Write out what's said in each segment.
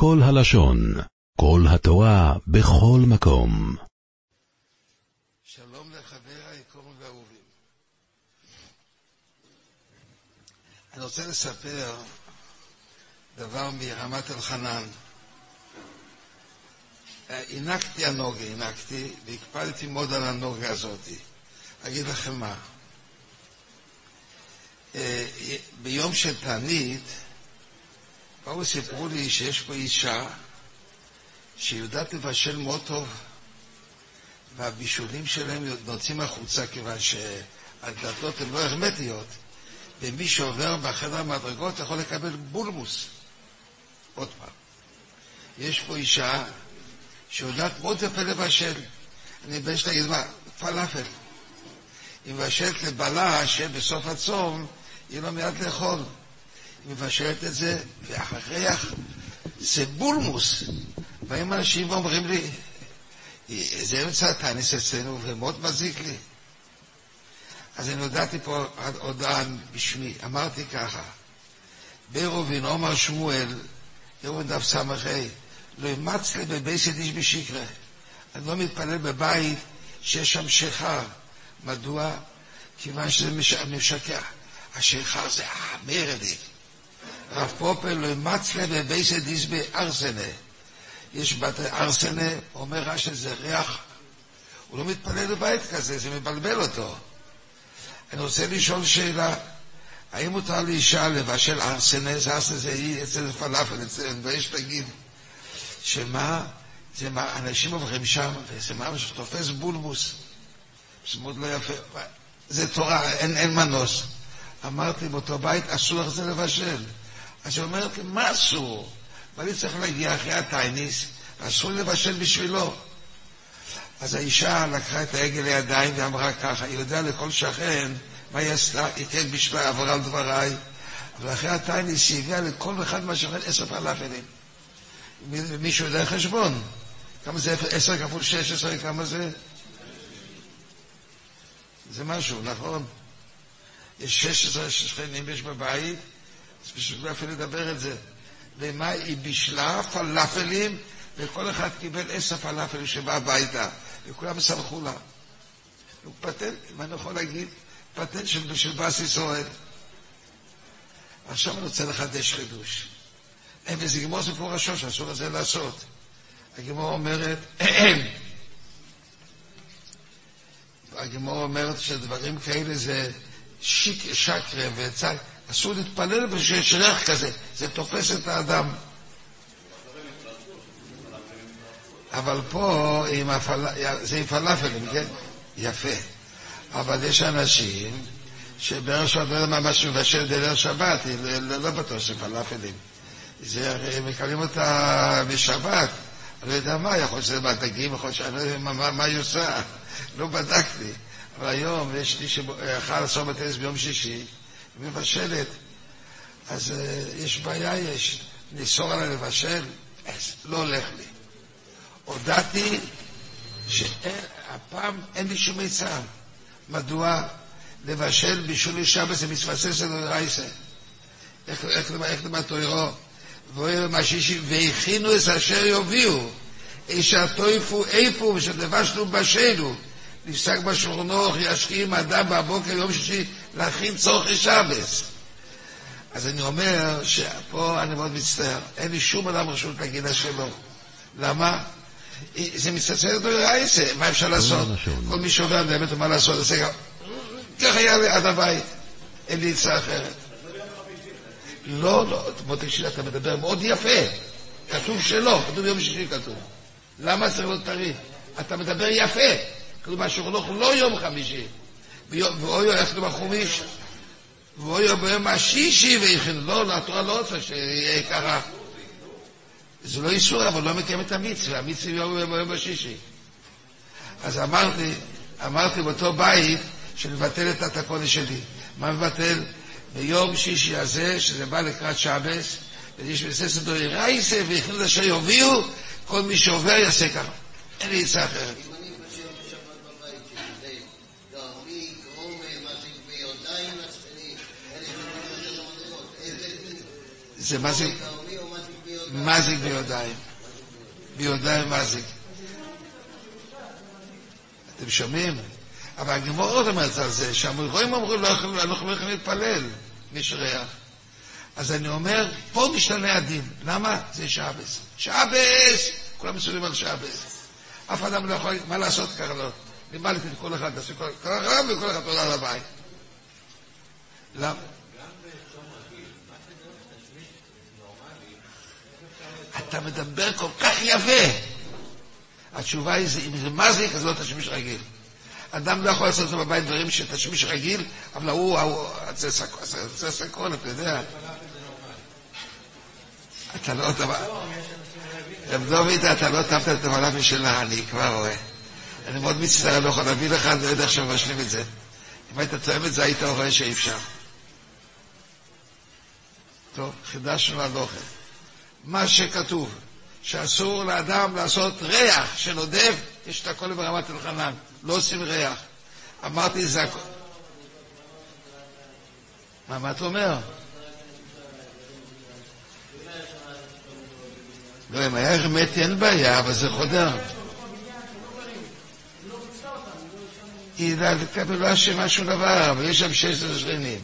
כל הלשון, כל התורה, בכל מקום. שלום לחברי היקורים והאהובים. אני רוצה לספר דבר מרמת אלחנן. הנקתי הנוגה, הנקתי, והקפדתי מאוד על הנוגה הזאת. אגיד לכם מה. אה, ביום של תענית, באו וסיפרו לי שיש פה אישה שיודעת לבשל מאוד טוב, והבישולים שלהם נוצאים החוצה כיוון שהדלתות הן לא הרמטיות, ומי שעובר בחדר המדרגות יכול לקבל בולמוס. עוד פעם, יש פה אישה שיודעת מאוד יפה לבשל. אני מבקש להגיד מה, פלאפל. היא מבשלת לבעלה שבסוף הצום יהיה לו מיד לאכול. מבשלת את זה, והריח זה בולמוס. באים אנשים ואומרים לי, זה אמצע הטניס אצלנו ומאוד מזיק לי. אז אני הודעתי פה הודעה בשמי, אמרתי ככה, בעירובין עומר שמואל, עירובין דף ס"ה, לא אימץ לי בבייסד איש בשקרה. אני לא מתפלל בבית שיש שם שיכר. מדוע? כיוון שזה משקר. השיכר זה המרדיק. רב פופל לי בבייסד איש בארסנה. יש בתי ארסנה, אומר רש"י זה ריח. הוא לא מתפלל בבית כזה, זה מבלבל אותו. אני רוצה לשאול שאלה, האם מותר לאישה לבשל ארסנה, זה ארסנה זה אי, אצל פלאפל, אצל מבייש תגיד, שמה, זה מה, אנשים עוברים שם, וזה מה שתופס בולבוס, זה מאוד לא יפה, זה תורה, אין, אין מנוס. אמרתי, באותו בית אסור לך זה לבשל. אז היא אומרת לי, מה אסור? ואני צריך להגיע אחרי הטייניס, אסור לבשל בשבילו. אז האישה לקחה את העגל לידיים ואמרה ככה, היא יודעה לכל שכן מה היא עשתה, היא כן בשלה, עברה על דבריי, אבל אחרי הטייניס היא הביאה לכל אחד מהשכן עשר פלאפלים. מישהו יודע חשבון? כמה זה עשר כפול שש עשרה, כמה זה? זה משהו, נכון? יש שש עשרה שכנים יש בבית, אז פשוט לא אפילו לדבר את זה. למה היא בישלה פלאפלים, וכל אחד קיבל עשר פלאפלים שבא הביתה, וכולם סמכו לה. הוא פטנט, מה אני יכול להגיד? פטנט של, של בס ישראל. עכשיו אני רוצה לחדש חידוש. אין וזה גמור מפורשות שאסור לזה לעשות. הגמור אומרת, הגמור אומרת שדברים כאלה זה שיק, שקרה וצק, אסור להתפלל ושיש ריח כזה, זה תופס את האדם. אבל פה הפל... זה עם פלאפלים, כן? יפה. אבל יש אנשים שבערב שבת לא יודע מה משהו מבשל בליל שבת, לא, לא בטוח שפלאפלים. זה הרי מקבלים אותה בשבת, אני לא יודע מה, יכול להיות שזה מהדגים, יכול להיות שאני לא יודע מה, מה היא עושה, לא בדקתי. אבל היום יש לי שאכל לעשות בטניס ביום שישי, מבשלת. אז uh, יש בעיה, יש. לאסור עליה לבשל, לא הולך לי. הודעתי שהפעם אין לי שום עצה. מדוע? לבשל בישול לשבת זה מתפסס על רייסה. איך למד תוירו? ואוהב משישי, והכינו את אשר יוביאו. איש הטויפו איפה ושלבשנו בשלו. נפסק בשולחנוך, ישכים אדם בבוקר יום שישי להכין צורכי שבס. אז אני אומר שפה אני מאוד מצטער, אין לי שום אדם רשות להגיד השלום. למה? זה מצטער אותו רייסה, מה אפשר לעשות? כל מי שעובר באמת מה לעשות, זה גם... ככה יעלה עד הבית, אין לי עצה אחרת. לא, לא, מותק שלי, אתה מדבר מאוד יפה. כתוב שלא, כתוב יום שישי כתוב. למה צריך להיות טרי? אתה מדבר יפה. כתוב בשולחנוך לא יום חמישי. ואוי איך כתוב בחומיש? ואוי ביום השישי ויכין. לא, לא, התורה לא רוצה שיהיה ככה. זה לא איסור, אבל לא מקיים את המצווה. המצווה יום ביום השישי. אז אמרתי, אמרתי באותו בית שנבטל את התקונה שלי. מה מבטל? ביום שישי הזה, שזה בא לקראת שבס, ויש בססר דורי רייסה, והכניס אשר יובילו, כל מי שעובר יעשה ככה. אין לי עצה אחרת. זה זה... מזיק ביודיים. ביודיים מזיק. אתם שומעים? אבל הגמור עוד אומרת על זה, שהמורים אמרו, לא אנחנו לא יכולים להתפלל, מי שריח. אז אני אומר, פה משתנה הדין. למה? זה שבס. שבס! כולם מסוגלים על שבס. אף אדם לא יכול, מה לעשות ככה לא. לימדתי כל אחד, תעשו כל אחד וכל אחד תודה לבית. למה? אתה מדבר כל כך יפה. התשובה היא, אם זה מזיק, אז לא תשמיש רגיל. אדם לא יכול לעשות את זה בבית דברים שתשמיש רגיל, אבל הוא, זה סקרון, אתה יודע. אתה לא... רב דוד, אתה לא תמת את המלאפי שלה, אני כבר רואה. אני מאוד מצטער, לא יכול להביא לך, אני לא יודע איך מבשלים את זה. אם היית תואם את זה, היית רואה שאי אפשר. טוב, חידשנו על אוכל. מה שכתוב, שאסור לאדם לעשות ריח שנודף, יש את הכל ברמת אלחנן, לא עושים ריח. אמרתי, זה הכל... מה, מה אתה אומר? לא, אם היה הרמטי אין בעיה, אבל זה חודר. היא לא אשמה שום דבר, אבל יש שם 16 שכנים.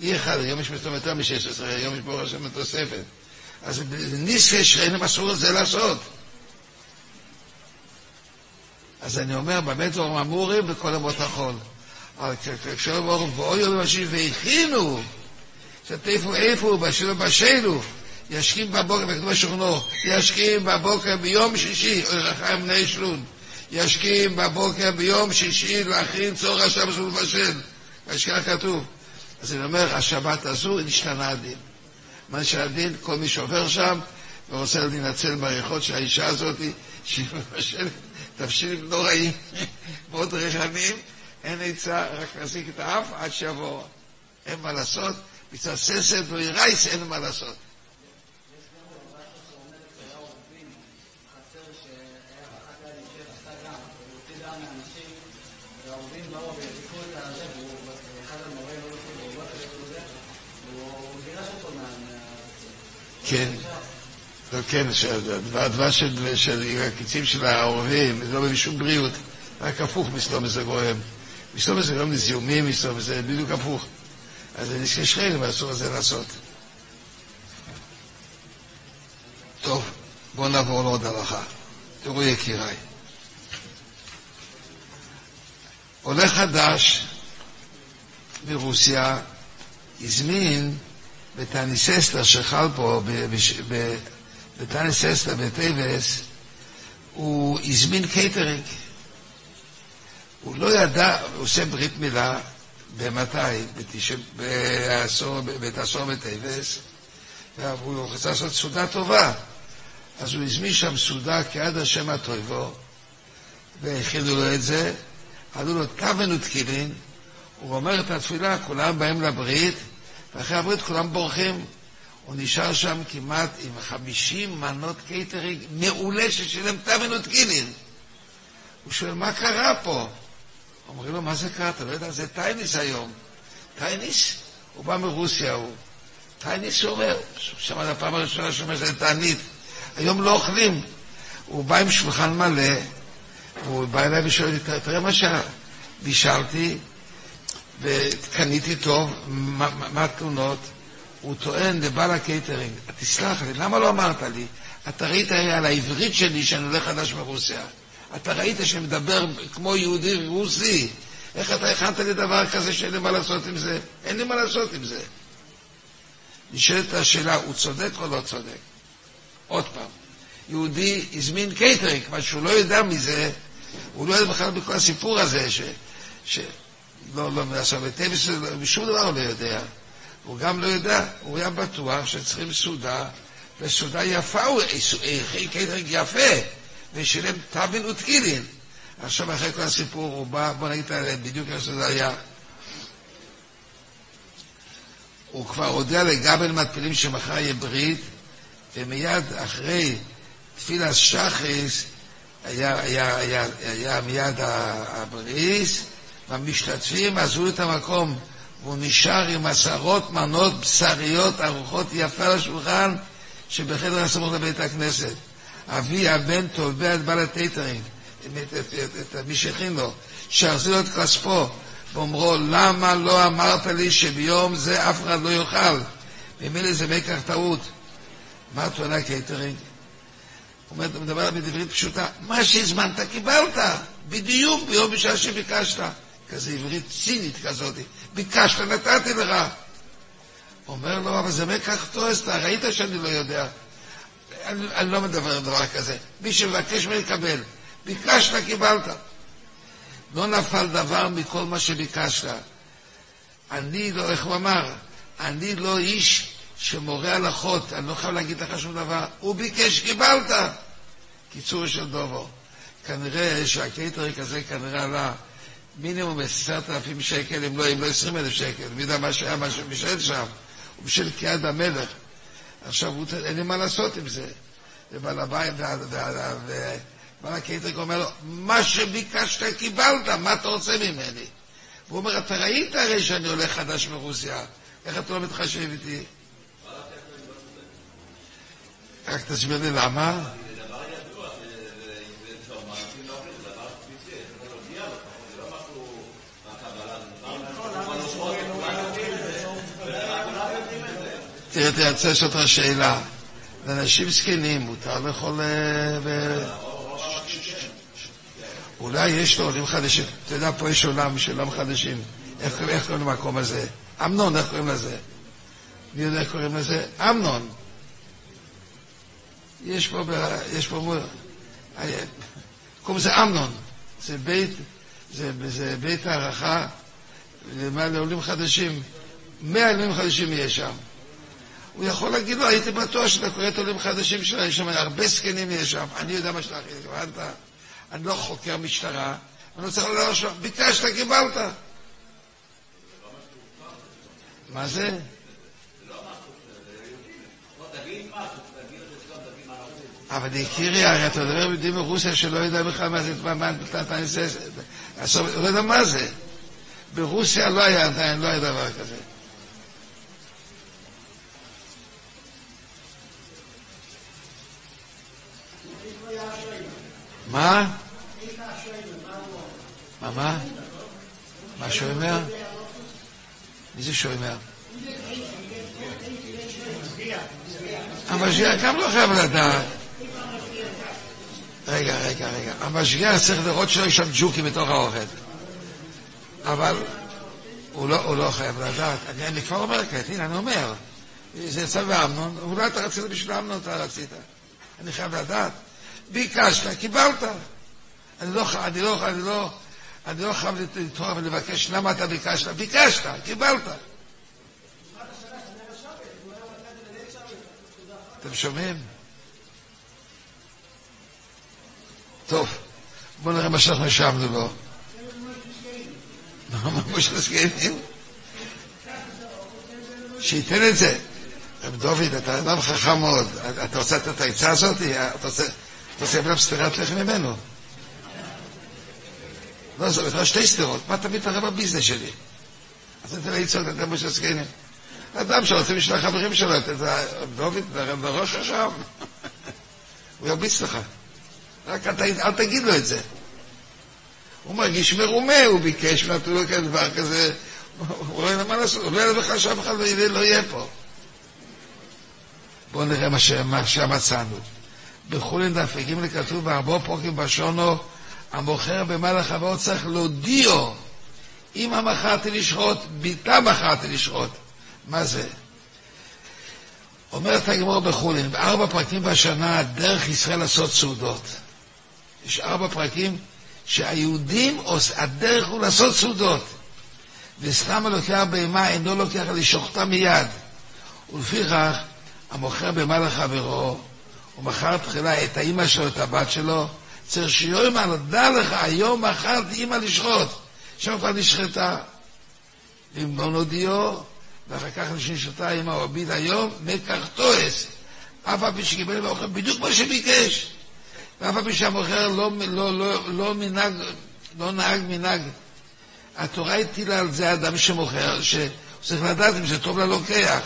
אי אחד, היום יש יותר מ-16, היום יש ברוך השם תוספת. אז ניסי שכנים אסור את זה לעשות. אז אני אומר, באמת דברים אמורים בכל אמות החול. אבל כשאומרים ברוך ואוי יום אנשים והכינו, שתפו איפה, בשלו בשלו, ישכים בבוקר, וכתוב שכנו, ישכים בבוקר ביום שישי, אוי רחיים בני שלון, ישכים בבוקר ביום שישי להכין צור השבת ולבשל. כך כתוב. אז אני אומר, השבת הזו נשתנה הדין. מה שהדין, כל מי שעובר שם ורוצה להינצל מהריחות של האישה הזאת, שהיא מבשלת תבשילים נוראים, מאוד רחמים, אין עצה, רק להחזיק את האף עד שיבוא. אין מה לעשות, מצד ססת וירייס אין מה לעשות. כן, לא, כן, הדבש של הקיצים של העורבים, זה לא מביא שום בריאות, רק הפוך מסתום זה גורם. מסתום זה גורם לזיהומים, מסתום זה בדיוק הפוך. אז זה נזכי שכם, ואסור את זה לעשות. טוב, בואו נעבור לעוד הלכה. תראו יקיריי. עולה חדש מרוסיה הזמין בתעניס אסתר שחל פה, בתעניס עשרה בטייבס, הוא הזמין קייטרינג. הוא לא ידע, הוא עושה ברית מילה, במתי? בעשורו בטייבס, והוא רצה לעשות סעודה טובה. אז הוא הזמין שם סעודה כיד השם הטויבו, והכינו לו את זה, עלה לו טבין ותקילין, הוא אומר את התפילה, כולם באים לברית, ואחרי הברית כולם בורחים. הוא נשאר שם כמעט עם חמישים מנות קייטרינג מעולה ששילם טבין ותקילין. הוא שואל, מה קרה פה? אומרים לו, מה זה קרה? אתה לא יודע, זה תעניס היום. תעניס? הוא בא מרוסיה, הוא... תעניס הוא אומר, שמע לפעם הראשונה שהוא אומר שזה תענית. היום לא אוכלים. הוא בא עם שולחן מלא, והוא בא אליי ושואל, תראה מה שבישלתי, וקניתי טוב, מה התלונות? הוא טוען לבעל הקייטרינג, תסלח לי, למה לא אמרת לי? אתה ראית על העברית שלי שאני עולה חדש מרוסיה. אתה ראית שאני מדבר כמו יהודי רוסי. איך אתה הכנת לי דבר כזה שאין לי מה לעשות עם זה? אין לי מה לעשות עם זה. נשאלת השאלה, הוא צודק או לא צודק? עוד פעם, יהודי הזמין קייטרינג, מה שהוא לא יודע מזה, הוא לא יודע בכלל בכל הסיפור הזה, ש... ש... לא, לא, עכשיו, בטבע שום דבר הוא לא יודע. הוא גם לא יודע, הוא היה בטוח שצריכים סעודה, וסעודה יפה, הוא הכין קטרינג יפה, ושילם טבין ותקילין. עכשיו, אחרי כל הסיפור, הוא בא, בוא נגיד בדיוק איך שזה היה. הוא כבר הודיע לגבאי ולמתפללים שמחר יהיה ברית, ומיד אחרי תפילת שחריס היה, היה, היה, היה מיד הבריס, והמשתתפים עזבו את המקום, והוא נשאר עם עשרות מנות בשריות, ערוכות יפה לשולחן, שבחדר הסמוך לבית הכנסת, אבי הבן תובע את בעל הקייטרינג, את מי שהכין לו, שיחזיר את כספו, ואומר לו, למה לא אמרת לי שביום זה אף אחד לא יאכל? ממילא זה מקח טעות. מה טוען הקייטרינג? הוא מדבר בעברית פשוטה, מה שהזמנת קיבלת, בדיוק ביום בשעה שביקשת. כזה עברית צינית כזאת, ביקשת, נתתי לך. אומר לו, אבל זה מקח טועס, אתה ראית שאני לא יודע. אני, אני לא מדבר על דבר כזה. מי שמבקש ממני לקבל. ביקשת, קיבלת. לא נפל דבר מכל מה שביקשת. אני לא, איך הוא אמר? אני לא איש שמורה הלכות, אני לא חייב להגיד לך שום דבר. הוא ביקש, קיבלת. קיצור של דובו. כנראה שהקייטרי כזה כנראה עלה מינימום עשרת אלפים שקל, לא, אם לא עשרים אלף שקל. מי יודע מה שהיה, מה שבישל שם. הוא בשל קיד המלך. עכשיו, אין לי מה לעשות עם זה. ובעל הבית, ובעל הקייטרינג אומר לו, מה שביקשת קיבלת, מה אתה רוצה ממני? והוא אומר, אתה ראית הרי שאני עולה חדש מרוסיה, איך אתה לא מתחשב איתי? רק תסביר לי למה. תראה, רוצה לשאול אותך שאלה. לאנשים זקנים מותר לאכול... אה, אולי יש לו עולים חדשים. אתה יודע, פה יש עולם של עולם חדשים. איך קוראים למקום הזה? אמנון, איך קוראים לזה? מי יודע איך קוראים לזה? אמנון. יש פה, יש פה, אה, קוראים לזה אמנון. זה בית, זה, זה בית הערכה לעולים חדשים. מאה עולים חדשים יש שם. הוא יכול להגיד לו, הייתי בטוח שאתה קורא את עולים חדשים שלך, יש שם הרבה זקנים יש שם, אני יודע מה שאתה הבנת? אני לא חוקר משטרה, אני צריך לדבר שם, ביקשת, קיבלת. מה זה? אבל יקירי, הרי אתה מדבר יהודי מרוסיה שלא יודע בכלל מה זה, נעשה, הוא לא יודע מה זה. ברוסיה לא היה עדיין, לא היה דבר כזה. מה? מה, מה? מה שאומר? מי זה שאומר? המשגיח גם לא חייב לדעת. רגע, רגע, רגע. המשגיח צריך לראות שלא יש שם ג'וקים בתוך האוכל. אבל הוא לא, הוא לא חייב לדעת. אני, אני כבר אומר כעת, הנה, אני אומר. זה יצא באמנון, אולי אתה רצית בשביל אמנון, אתה רצית. אני חייב לדעת. ביקשת, קיבלת. אני לא, אני לא, אני לא, אני לא חייב לתרום ולבקש למה אתה ביקשת. ביקשת, קיבלת. אתם שומעים? טוב, בואו נראה מה שאנחנו ישבנו בו. משה זקנים? שייתן את זה. רב דוד, אתה אדם חכם מאוד. אתה רוצה לתת את העצה הזאת? אתה רוצה... עליו סטירת לחם ממנו. לא, זה בכלל שתי סטירות, מה אתה מתערב בביזנס שלי? אז אתה לצעוק, אתה משה סקיינים. אדם שרוצה בשביל החברים שלו, אתה דוד, בראש עכשיו. הוא ירביץ לך. רק אל תגיד לו את זה. הוא מרגיש מרומה, הוא ביקש, נתנו לו כזה דבר כזה, הוא לא יודע לא יודע בכלל שאף אחד לא יהיה פה. בואו נראה מה שמצאנו. בחולין דף ג' כתוב בארבעה פרוקים בשונו, המוכר במהלך הבאות צריך להודיעו, אמא מכרתי לשחוט, ביתה מכרתי לשחוט. מה זה? אומרת הגמור בחולין, בארבע פרקים בשנה דרך ישראל לעשות סעודות. יש ארבע פרקים שהיהודים, הדרך הוא לעשות סעודות. וסתם הלוקח בהמה אינו לוקח לשוחטה מיד. ולפיכך, המוכר במהלך חברו, הוא מכר תחילה את האימא שלו, את הבת שלו, צריך שיאמר, דע לך, היום מכרתי אימא לשחוט. שם כבר נשחטה. ואם לא נודיעו, ואחר כך נשחטה אימא או ביד היום, מקחתו עשר. אף על פי שקיבל באוכל בדיוק מה שביקש. ואף על פי שהמוכר לא, לא, לא, לא, מנהג, לא נהג מנהג. התורה הטילה על זה אדם שמוכר, שהוא צריך לדעת אם זה טוב ללוקח.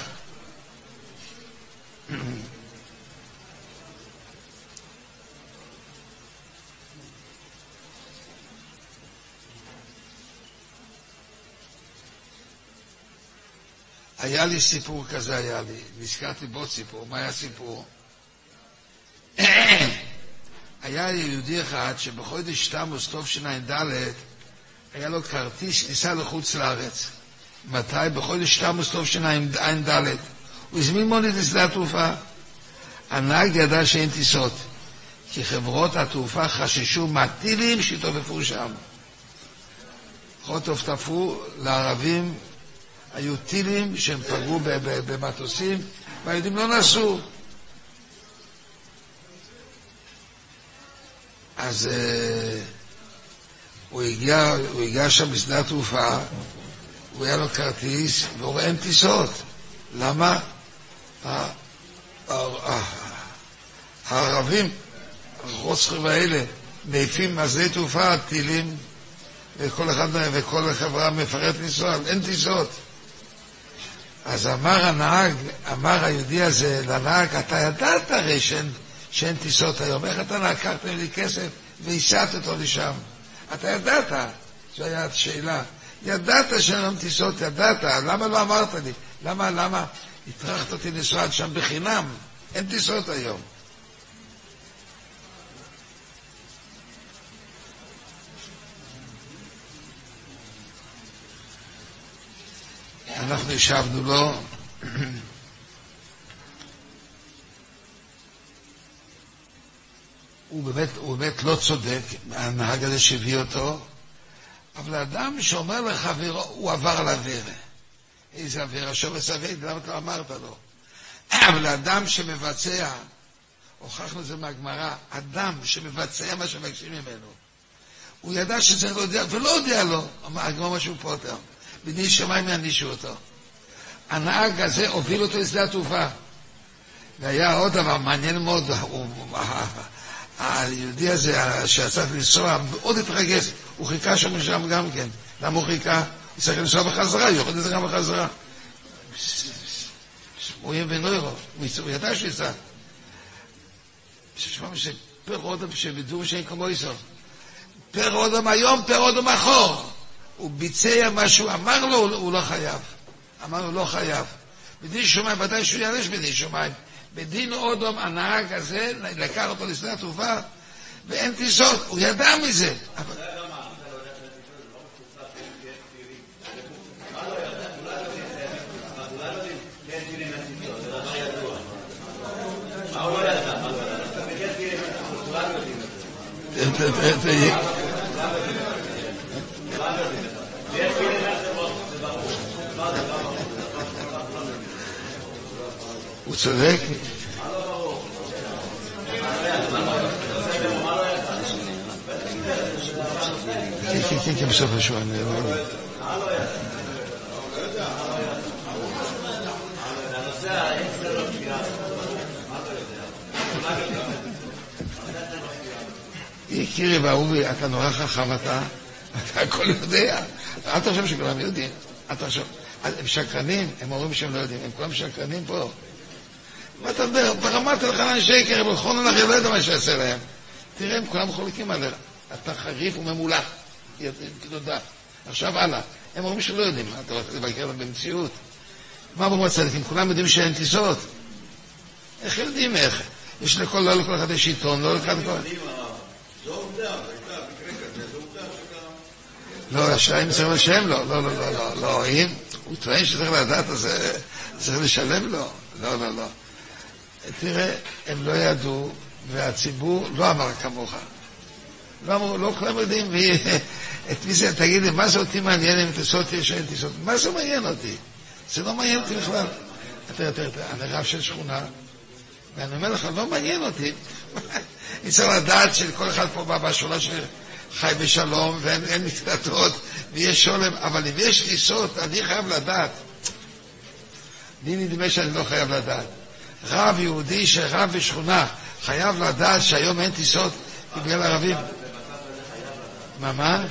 היה לי סיפור כזה, היה לי, נזכרתי בעוד סיפור, מה היה הסיפור? היה לי יהודי אחד שבחודש תמוז תשע"ד היה לו כרטיס ניסה לחוץ לארץ. מתי? בחודש תמוז תשע"ד. הוא הזמין מונית לשדה התעופה. הנהג ידע שאין טיסות, כי חברות התעופה חששו מהטילים שהתעופפו שם. חוטוף טפו לערבים, היו טילים שהם פגעו במטוסים, והיהודים לא נסעו. אז uh, הוא, הגיע, הוא הגיע שם בשדה התעופה, הוא היה לו כרטיס, והוא רואה אין טיסות. למה? הערבים, הרוצחים האלה, מעיפים מהשדה תעופה טילים, וכל אחד וכל חברה מפרט לנסוע, אין טיסות. אז אמר הנהג, אמר היהודי הזה לנהג, אתה ידעת הרי שאין, שאין טיסות היום, איך אתה לקחת לי כסף והשעת אותו לשם? אתה ידעת, זו הייתה השאלה. ידעת שאין היום טיסות, ידעת, למה לא אמרת לי? למה, למה הטרחת אותי לנסוע עד שם בחינם? אין טיסות היום. אנחנו השבנו לו הוא באמת, הוא באמת לא צודק, הנהג הזה שהביא אותו, אבל האדם שאומר לחברו, הוא עבר על עבירה. איזה עבירה? שורש סביד, למה אתה לא אמרת לו? אבל האדם שמבצע, הוכחנו את זה מהגמרא, אדם שמבצע מה שמבקשים ממנו, הוא ידע שזה לא יודע, ולא יודע לו, הגמרא משהו פוטר. בני שמיים יענישו אותו. הנהג הזה הוביל אותו לשדה התעופה. והיה עוד דבר מעניין מאוד, היהודי הזה שצריך לנסוע מאוד התרגש, הוא חיכה שם ושם גם כן. למה הוא חיכה? צריך לנסוע בחזרה, הוא יכול לנסוע גם בחזרה. הוא יהיה בנוירו, הוא ידע שהוא ייסע. ששמע שפר אודם שבדור שאין כמו איסו. פר אודם היום, פר אודם אחור. הוא ביצע מה שהוא אמר לו, הוא לא חייב. אמר לו, לא חייב. בדין שמיים, ודאי שהוא יענש בדין שמיים. בדין אודום, הנהג הזה, לקח אותו לשדה התעופה, ואין טיסות, הוא ידע מזה. אבל... הוא צודק. כן, כן, כן, כן, בסוף השואה. יקירי ואהובי, אתה נורא חכם אתה, אתה הכל יודע. אל תחשוב שכולם יודעים. אל תחשוב. הם שקרנים, הם אומרים שהם לא יודעים, הם כולם שקרנים פה. מה אתה מדבר? ברמת אלחנן שקר, בכל אנחנו לא יודע מה שיעשה להם. תראה, הם כולם חולקים עליך. אתה חריף וממולח. תודה. עכשיו הלאה. הם אומרים שלא יודעים. אתה רוצה לבקר להם במציאות? מה אומרים הצדיקים? כולם יודעים שאין טיסות. איך יודעים איך? יש לכל, לא לכל אחד יש עיתון, לא לכל אחד... לא, השאלה אם צריך לשלם לו. לא, לא, לא, לא, לא. אם הוא טוען שצריך לדעת, אז צריך לשלם לו. לא, לא, לא. תראה, הם לא ידעו, והציבור לא אמר כמוך. לא אמרו, לא כולם יודעים, את מי זה, תגיד לי, מה זה אותי מעניין אם טיסות יש או אין טיסות? מה זה מעניין אותי? זה לא מעניין אותי בכלל. תראה, תראה, תראה, אני רב של שכונה, ואני אומר לך, לא מעניין אותי. אני צריך לדעת שכל אחד פה בשכונה שלי חי בשלום, ואין מקלטות, ויש שולם, אבל אם יש טיסות, אני חייב לדעת. לי נדמה שאני לא חייב לדעת. רב יהודי שרב בשכונה חייב לדעת שהיום אין טיסות בגלל ערבים. מה, מה?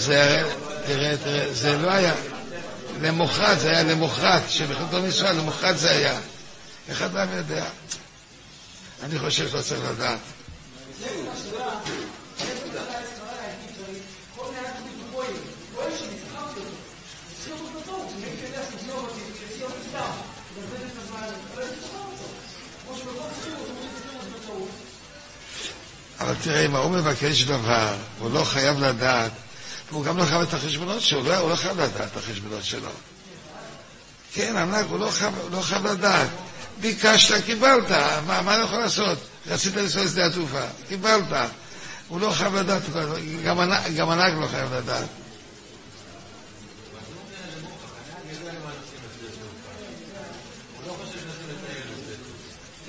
זה, תראה, תראה, זה לא היה, למוחרת, זה היה למוחרת, שבחלטון ישראל, למוחרת זה היה. איך אדם יודע? אני חושב שלא צריך לדעת. אבל תראה, אם ההוא מבקש דבר, הוא לא חייב לדעת, והוא גם לא חייב את החשבונות שלו, לא, הוא לא חייב לדעת את החשבונות שלו. כן, ענק, הוא לא חייב, לא חייב לדעת. ביקשת, קיבלת, מה, מה אני יכול לעשות? רצית לנסוע לשדה התעופה, קיבלת. הוא לא חייב לדעת, גם, גם ענק לא חייב לדעת.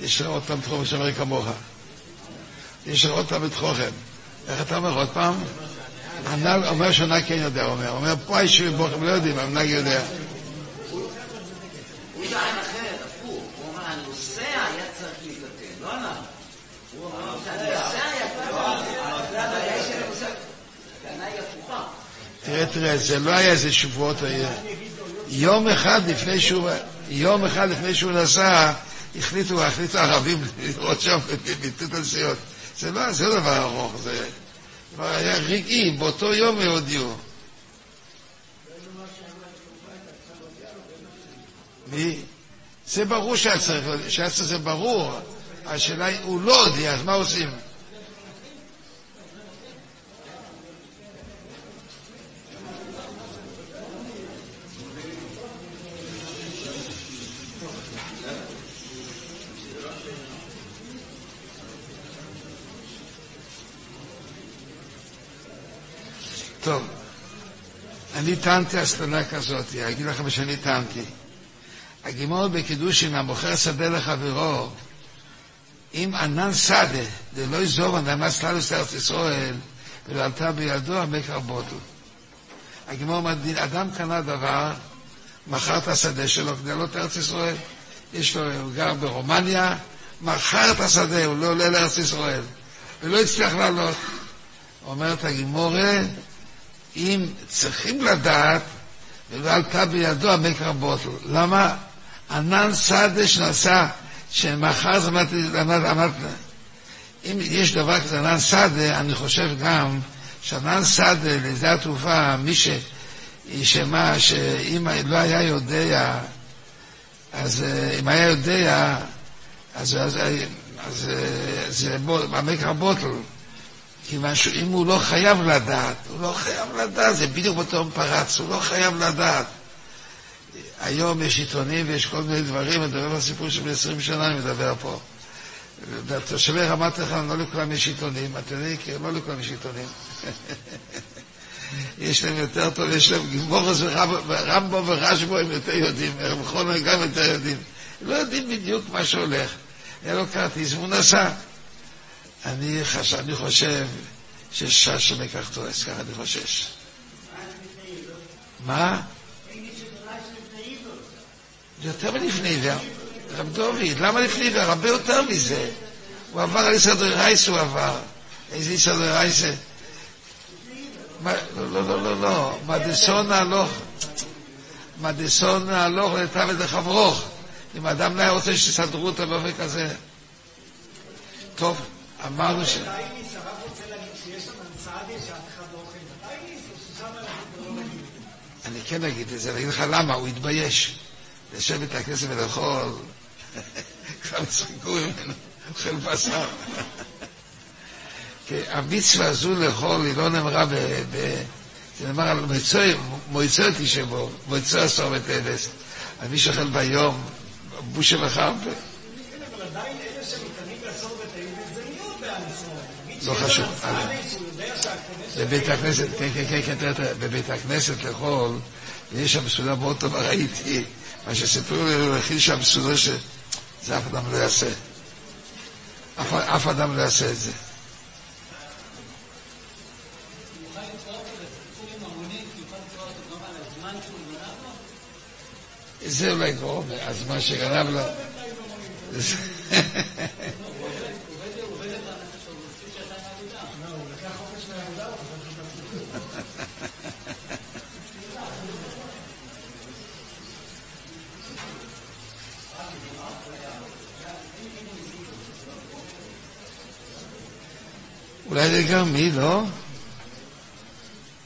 יש לך עוד פעם תחום שאומר כמוך. יש לך עוד פעם את חוכם. איך אתה אומר עוד פעם? הנהג אומר שהנהג כן יודע, אומר. אומר, פה הישובים בוכם לא יודעים, הנהג יודע. הוא טען אחרת, הפוך. הוא אומר, הנוסע היה צריך להתקן, לא הנהג. הוא אומר, הנוסע היה צריך תראה, תראה, זה לא היה איזה שבועות, יום אחד לפני שהוא, יום אחד לפני שהוא נסע, החליטו, החליטו הערבים לראות שם, ביטלו את הנסיעות. זה לא, זה לא דבר ארוך, זה כבר היה רגעי, באותו יום הודיעו. מי? זה ברור שהיה צריך, שהיה צריך זה ברור. השאלה היא, הוא לא הודיע, אז מה עושים? טוב, אני טענתי הסללה כזאת, אני אגיד לכם שאני טענתי. הגימור בקידושין, המוכר שדה לחברו, אם ענן שדה, דלא יזור ענן סללוס לארץ ישראל, ולא עלתה בידו המקר בוטו. הגימור אומר, אדם קנה דבר, מכר את השדה שלו כדי לעלות לארץ ישראל. יש לו, הוא גר ברומניה, מכר את השדה, הוא לא עולה לארץ ישראל, ולא הצליח לעלות. אומרת הגימורה, אם צריכים לדעת, ולא עלתה בידו המקר בוטל. למה? ענן סעדה שנסע, שמחר זה אמרת, אם יש דבר כזה ענן סעדה, אני חושב גם שענן סעדה לשדה התעופה, מי ש... שמה, שאם לא היה יודע, אז אם היה יודע, אז, אז, אז זה המקר בוטל. כיוון שאם הוא לא חייב לדעת, הוא לא חייב לדעת, זה בדיוק באותו פרץ, הוא לא חייב לדעת. היום יש עיתונים ויש כל מיני דברים, אני מדבר על סיפור של 20 שנה, אני מדבר פה. תושבי רמת החן, לא לכולם יש עיתונים, אתם יודעים, כי לא לכולם יש עיתונים. יש להם יותר טוב, יש להם גימורס ורמבו ורשבו, הם יותר יודעים, הם חומר גם יותר יודעים. לא יודעים בדיוק מה שהולך. היה לו כרטיס והוא נסע. אני, חש... אני חושב ששש מקח תורס, ככה אני חושש. מה? יותר מלפני עיוור. רב דוד, למה לפני עיוור? הרבה יותר מזה. הוא עבר על יסוד רייס, הוא עבר. איזה יסוד רייס? לא, לא, לא, לא, לא. מדסון הלוך, מדסון הלוך לטב את החברוך. אם אדם לא היה רוצה שיסדרו אותו באופן כזה. טוב. אמרנו ש... אני כן אגיד את זה, אני אגיד לך למה, הוא התבייש. לשבת את הכנסת ולאכול, כבר יצחקו ממנו, אוכל בשר. המצווה הזו לאכול היא לא נאמרה ב... זה נאמר על מועצו תשבו, מועצו עשור וטלס. על מי שאוכל ביום, בושה וחרפה. לא חשוב. בבית הכנסת, כן, כן, כן, כן, תראה, בבית הכנסת לאכול, יש שם סעודה מאוד טובה, ראיתי, מה שסיפרו לי, הוא הכין שם סעודה שזה אף אדם לא יעשה. אף אדם לא יעשה את זה. זה אולי גרום, הזמן שגנב לו. אולי זה גם מי, לא?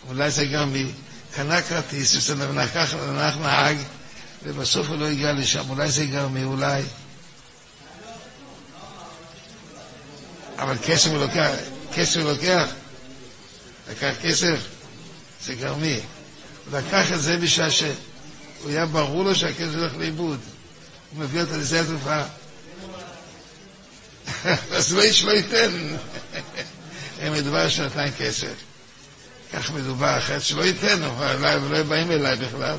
אולי זה גם מי. קנה כרטיס, לקח ונח נהג, ובסוף הוא לא הגיע לשם, אולי זה גם מי, אולי. אבל כסף הוא לוקח, כסף הוא לוקח. לקח כסף, זה גרמי. הוא לקח את זה בשעה שהוא היה ברור לו שהכסף הולך לאיבוד. הוא מביא אותו לשדה התעופה. אז לא איש לא ייתן. מדובר שנתן כסף. כך מדובר, אחרת שלא ייתן, אבל לא באים אליי בכלל.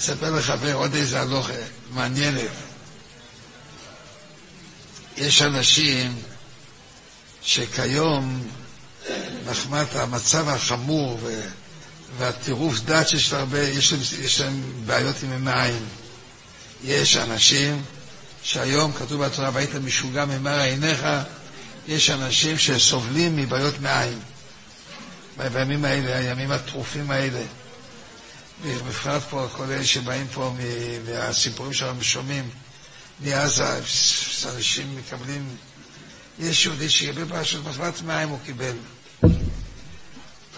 אספר לחבר עוד איזה הלוכה מעניינת. יש אנשים שכיום, מחמת המצב החמור. והטירוף דת שיש הרבה, יש להם, יש להם בעיות עם המים. יש אנשים שהיום כתוב בתורה, והיית משוגע ממראה עיניך, יש אנשים שסובלים מבעיות מעיים. בימים האלה, הימים הטרופים האלה. בפרט פה, כל אלה שבאים פה והסיפורים שלנו שומעים מעזה, אנשים מקבלים, יש יהודי שקיבל פשוט מחלת מים הוא קיבל.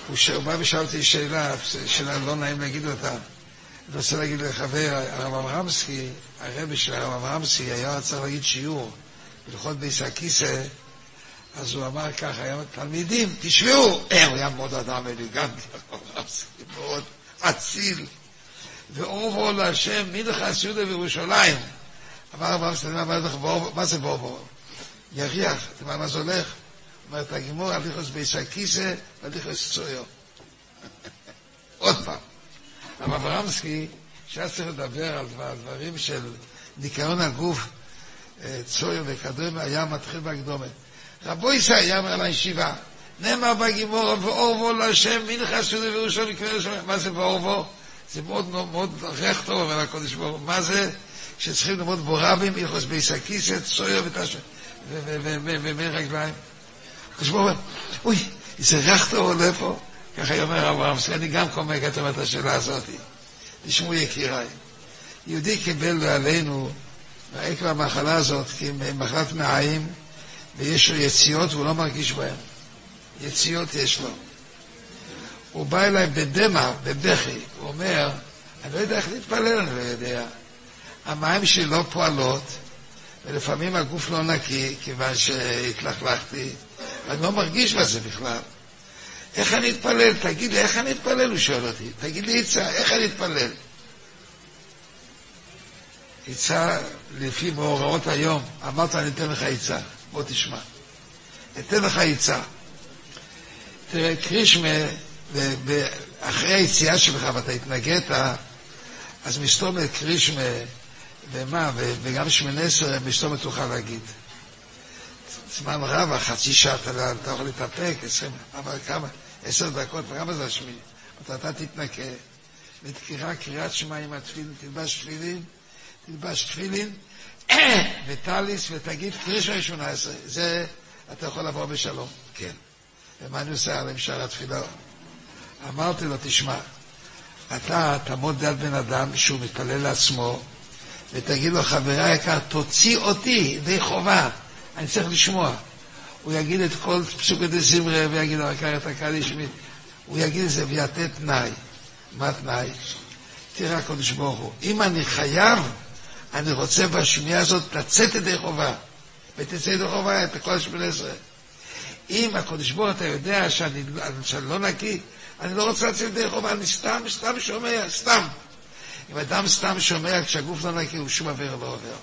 הוא בא ושאל אותי שאלה, שאלה לא נעים להגיד אותה. אני רוצה להגיד לחבר, הרב אברמסקי, הרבי של הרב אברמסקי, היה צריך להגיד שיעור בהלכות ביס הכיסא, אז הוא אמר ככה, היה תלמידים, תשמעו, הוא היה מאוד אדם אליגנטי, הרב אברמסקי, מאוד אציל. ואורבו להשם מנחה סעודה בירושלים. אמר הרב אברמסקי, מה זה ואורבו? יריח, יודע מה זה הולך? אומרת הגימור, הליכוס ביס הכיסא, הליכוס צויו. עוד פעם. הרב אברמסקי, שהיה צריך לדבר על דברים של ניקיון הגוף, צויו וכדומה, היה מתחיל בהקדומה. רבו ישראל היה אומר לישיבה, נאמר בגימור, ואורבו להשם מנחה סעודה בירושלים, מה זה ואורבו? זה מאוד מאוד ריח טוב, אומר הקודש ברוך מה זה? שצריכים ללמוד בו רבים, הלכוס ביס הכיסא, צויו ומי רגליים. הקדוש ברוך הוא, אוי, איזה ריח טוב עולה פה. ככה אומר אברהם, אני גם קומק את השאלה הזאת. תשמעו יקיריי, יהודי קיבל עלינו, עקב המחלה הזאת, כי מחלת מעיים, ויש לו יציאות והוא לא מרגיש בהן. יציאות יש לו. הוא בא אליי בדמע, בבכי, הוא אומר, אני לא יודע איך להתפלל, אני לא יודע. המים שלי לא פועלות, ולפעמים הגוף לא נקי, כיוון שהתלכלכתי, ואני לא מרגיש בזה בכלל. איך אני אתפלל? תגיד לי, איך אני אתפלל? הוא שואל אותי. תגיד לי, עצה, איך אני אתפלל? עצה לפי מאורעות היום, אמרת אני אתן לך עצה, בוא תשמע. אתן לך עצה. תראה, קרישמה, אחרי היציאה שלך ואתה התנגדת, אז מסתומת קרישמה, ומה, וגם שמונה עשרה, מסתומת תוכל להגיד. זמן רב, חצי שעה אתה יכול להתאפק, עשרים, אבל כמה? עשר דקות, כמה זה השמיני? אתה תתנקה, ותקרא קריאת שמע עם התפילין, תלבש תפילין, תלבש תפילין, וטליס, ותגיד קרישה שמונה עשרה. זה, אתה יכול לבוא בשלום. כן. ומה אני עושה על המשל התפילה? אמרתי לו, תשמע, אתה תעמוד ליד בן אדם שהוא מתפלל לעצמו, ותגיד לו, חברי היקר, תוציא אותי ידי חובה, אני צריך לשמוע. הוא יגיד את כל פסוקי דה זמרי ויגיד לו, עקר את הקדיש, הוא יגיד את זה ויתת תנאי. מה תנאי? תראה הקדוש ברוך הוא, אם אני חייב, אני רוצה בשמיעה הזאת לצאת ידי חובה. ותצא ידי חובה את כל השמונה עשרה. אם הקדוש ברוך אתה יודע שאני, שאני לא נקי, אני לא רוצה לצאת ידי חובה, אני סתם, סתם שומע, סתם. אם אדם סתם שומע כשהגוף לא נקי, הוא שום עבירה לא עובר.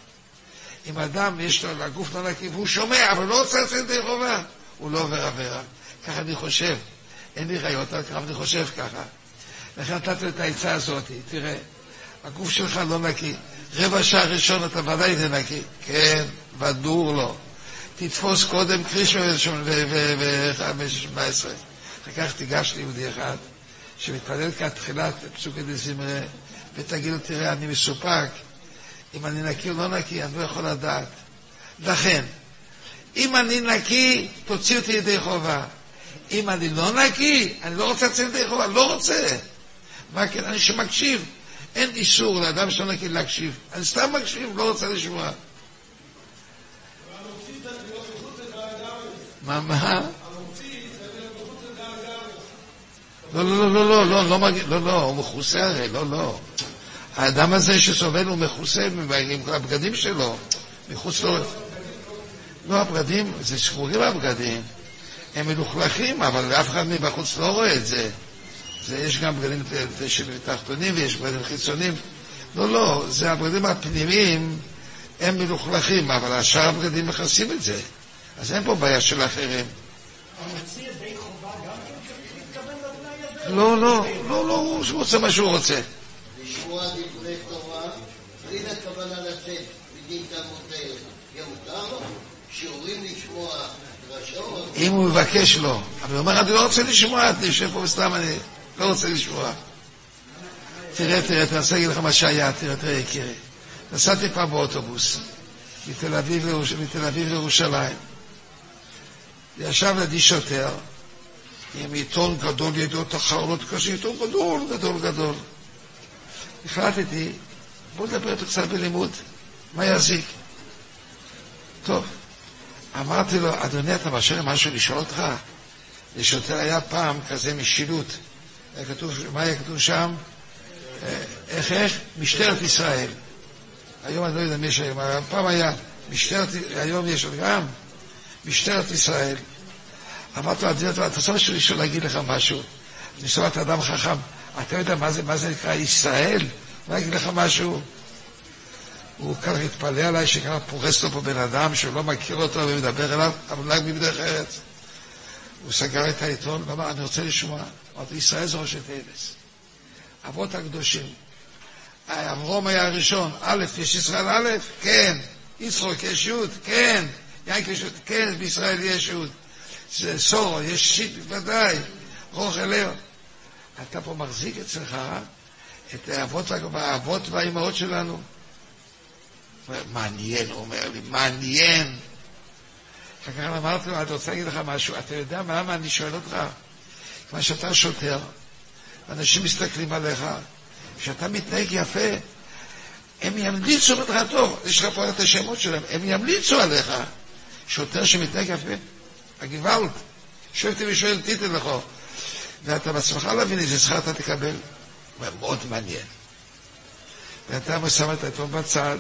אם אדם יש לו לגוף לא נקי והוא שומע, אבל לא רוצה לצאת ידי חובה, הוא לא עובר עבירה. ככה אני חושב. אין לי ראיות על כך, אני חושב ככה. לכן נתתי את העצה הזאת, תראה, הגוף שלך לא נקי. רבע שעה ראשון אתה ודאי זה נקי. כן, ודור לו. תתפוס קודם קרישמה ו-17. אחר כך תיגש ליהודי אחד, שמתפלל כתחילת פסוקי דזמרה, ותגיד לו, תראה, אני מסופק, אם אני נקי או לא נקי, אני לא יכול לדעת. לכן, אם אני נקי, תוציא אותי ידי חובה. אם אני לא נקי, אני לא רוצה לצאת ידי חובה, לא רוצה. מה כן, אני שמקשיב. אין איסור לאדם שלא נקי להקשיב. אני סתם מקשיב, לא רוצה לשמוע. מה, מה? לא, לא, לא, לא, לא, לא, לא, לא, הוא מכוסה הרי, לא, לא. האדם הזה שסובל הוא מכוסה עם הבגדים שלו, מחוץ לו. לא, הבגדים, זה שחורים הבגדים. הם מלוכלכים, אבל אף אחד מבחוץ לא רואה את זה. זה יש גם בגדים תחתונים ויש בגדים חיצוניים. לא, לא, זה הבגדים הפנימיים, הם מלוכלכים, אבל השאר הבגדים מכסים את זה. אז אין פה בעיה של אחרים. לא, לא, לא, לא, הוא רוצה מה שהוא רוצה. לשמוע דברי תורה, בלי הכוונה לצאת מדין תלמוד גם מותר לו? שיעורים לשמוע דרשות? אם הוא מבקש לו, אבל הוא אומר, אני לא רוצה לשמוע, אני יושב פה וסתם אני לא רוצה לשמוע. תראה, תראה, תנסה להגיד לך מה שהיה, תראה, תראה, יקירי. נסעתי פעם באוטובוס. מתל אביב לירושלים. ישב לידי שוטר עם עיתון גדול, ידיעות אחרונות קשה, עיתון גדול, גדול, גדול. החלטתי, בוא נדבר איתו קצת בלימוד, מה יזיק? טוב, אמרתי לו, אדוני, אתה מרשה משהו לשאול אותך? לשוטר היה פעם כזה משילות. היה כתוב, מה היה כתוב שם? אה, איך, איך? משטרת ישראל. היום אני לא יודע מי יש פעם היה משטרת, היום יש עוד גם משטרת ישראל. אמרתי לו, אדוני, אתה רוצה משהו לשאול להגיד לך משהו? אני שומע את האדם חכם, אתה יודע מה זה, מה זה נקרא ישראל? מה יגיד לך משהו? הוא ככה התפלא עליי שככה פורס לו פה בן אדם שהוא לא מכיר אותו ומדבר אליו, אבל רק מבדרך ארץ. הוא סגר את העיתון ואמר, אני רוצה לשמוע. אמרתי, ישראל זה ראשי תאבס. אבות הקדושים. אברום היה הראשון, א', יש ישראל א', כן. יצחוק יש י', כן. יעקב יש י', כן, בישראל יש י'. סורו, יש שיט, בוודאי. רוך אליה. אתה פה מחזיק אצלך את האבות, האבות והאימהות שלנו. מעניין, הוא אומר לי, מעניין. אחר כך אמרתי לו, אני רוצה להגיד לך משהו, אתה יודע למה אני שואל אותך? כיוון שאתה שוטר, ואנשים מסתכלים עליך, כשאתה מתנהג יפה, הם ימליצו לך טוב, יש לך פה את השמות שלהם, הם ימליצו עליך. שוטר שמתנהג יפה, הגוואלד, שואלתי ושואל תיתן לך, ואתה בעצמך להבין איזה שכר אתה תקבל. מאוד מעניין. ואתה שם את העיתון בצד,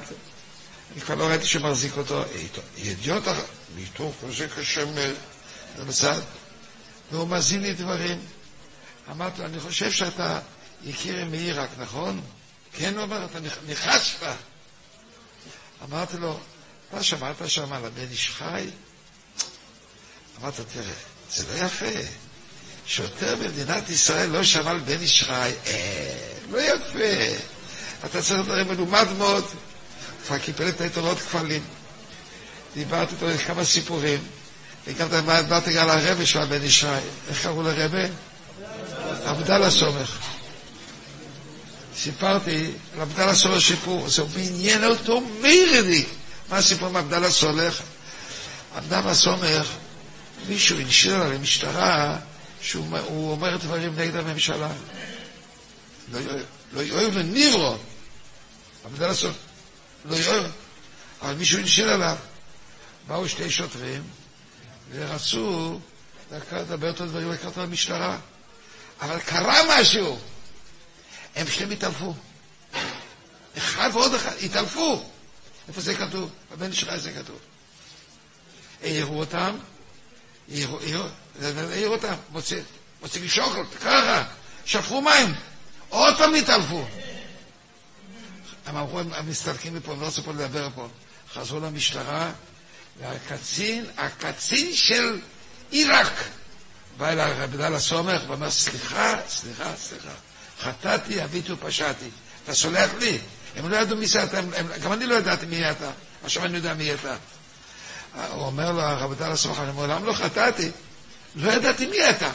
אני כבר לא ראיתי שמחזיק אותו, ידיעות אחת, עיתון כזה קשה בצד, והוא מאזין לי דברים. אמרתי לו, אני חושב שאתה יקיר מעיראק, נכון? כן, הוא אמר, אתה ניחשת. אמרתי לו, אתה שמעת שם על הבן איש חי? אמרת, תראה, זה לא יפה. שוטר במדינת ישראל לא שמע על בן איש חי, אה, לא יפה. אתה צריך לדבר מלומד מאוד. כבר קיבל את העיתונות כפלים. דיברתי איתו כמה סיפורים. וגם דיברתי על הרבה של הבן איש חי. איך קראו לרבה? עבדאללה סומך. סיפרתי על עבדאללה סומך סיפור, זה עניין אותו מירדי. מה הסיפור עם עבדאללה סומך? עבדאללה סומך, מישהו הנשיר עליו למשטרה שהוא אומר דברים נגד הממשלה. לא יאהב לניברו. עבדאללה סומך, לא יאהב. אבל מישהו הנשיר עליו. באו שתי שוטרים ורצו לדבר את הדברים לקראת המשטרה. אבל קרה משהו. הם שניהם התעלפו. אחד ועוד אחד, התעלפו. איפה זה כתוב? בבן שלך זה כתוב. העירו אותם, העירו אותם, מוצאים שוקולד, ככה, שפכו מים, עוד פעם התעלפו. הם אמרו, הם מסתלקים מפה, הם לא רצו פה לדבר פה. חזרו למשטרה, והקצין, הקצין של עיראק, בא אל עבדאללה סומך ואומר, סליחה, סליחה, סליחה, חטאתי, אביתי ופשעתי. אתה סולח לי? הם לא ידעו מי זה אתה, גם אני לא ידעתי מי אתה, עכשיו אני יודע מי אתה. הוא אומר לו, הרב עבדאללה סומך, אני מעולם לא חטאתי, לא ידעתי מי אתה.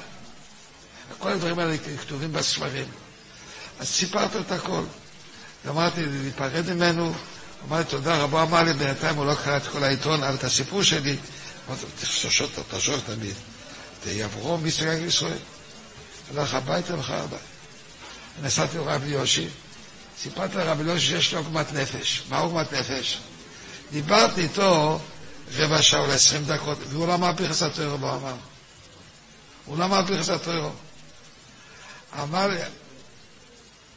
כל הדברים האלה כתובים בספרים. אז סיפרת את הכל. גמרתי להיפרד ממנו, אמר לי תודה רבה, אמר לי בינתיים הוא לא קרא את כל העיתון, אבל את הסיפור שלי, אמרתי לו, תחשוש תמיד. יעברו מסתגג ישראל. הלך הביתה וחר הביתה. נסעתי לרבי יושי, סיפרתי לרבי יושי שיש לו עוגמת נפש. מה עוגמת נפש? דיברתי איתו רבע שעה או עשרים דקות, והוא לא אמר פרחס הטרו, לא אמר. הוא לא אמר פרחס הטרו. אמר,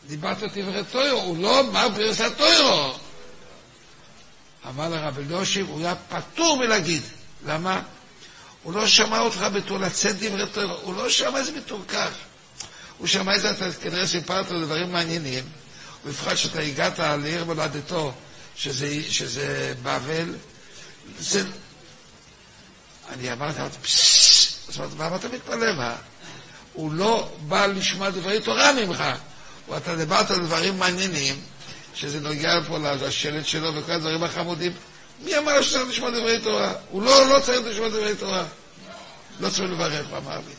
דיברת דברי טוירו, הוא לא אמר פרחס הטוירו. אמר לרבי יושי, הוא היה פטור מלהגיד. למה? הוא לא שמע אותך בתור לצאת דברי תורה, הוא לא שמע איזה בתור כך. הוא שמע את זה, אתה כנראה סיפרת לו דברים מעניינים, ובפרט שאתה הגעת לעיר מולדתו, שזה, שזה בבל, זה... אני אמרתי, אומרת, מה אתה מתפלא, מה? הוא לא בא לשמוע דברי תורה ממך, ואתה דיברת על דברים מעניינים, שזה נוגע פה לשלט שלו וכל הדברים החמודים. מי אמר שצריך לשמוע דברי תורה? הוא לא, לא צריך לשמוע דברי תורה. לא צריך לברך, הוא אמר לי.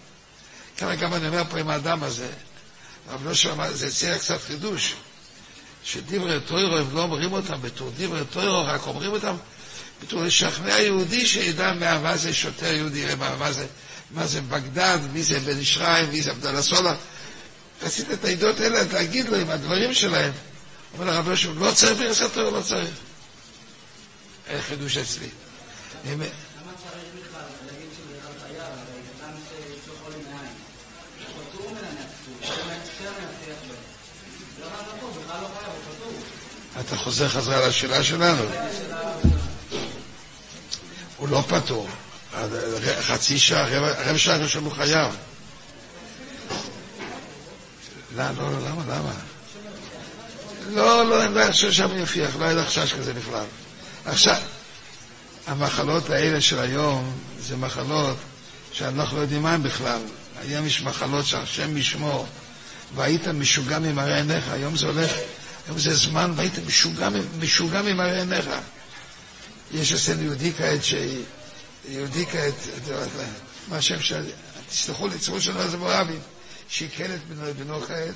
ככה גם אני אומר פה עם האדם הזה, אבל לא שמע, זה יציע קצת חידוש, שדברי תוירו, הם לא אומרים אותם בתור דברי תוירו, רק אומרים אותם בתור לשכנע יהודי שידע מה זה שוטר יהודי, מה, זה, מה זה בגדד, מי זה בן ישריים, מי זה עבדאללה סולה. רצית את העדות האלה, להגיד לו עם הדברים שלהם. אומר לרב יושב, לא צריך פרסת תורה, לא צריך. אין חידוש אצלי. אתה חוזר חזרה לשאלה שלנו. הוא לא פטור. חצי שעה, רבע שעה ראשון הוא חייב. לא, לא, לא, למה, למה? לא, לא, אני לא חושב שם יפיח, לא היה לך חשש כזה בכלל. עכשיו, המחלות האלה של היום, זה מחלות שאנחנו לא יודעים מה הם בכלל. היום יש מחלות שהשם ישמור, והיית משוגע ממראה עיניך, היום זה הולך היום זה זמן והיית משוגע, משוגע ממראה עיניך. יש אצלנו יהודי כעת, ש... יהודי כעת, מה השם של... תסלחו לי, צרו שלנו זה מואבים, שיקל את בנו, בנו כעת,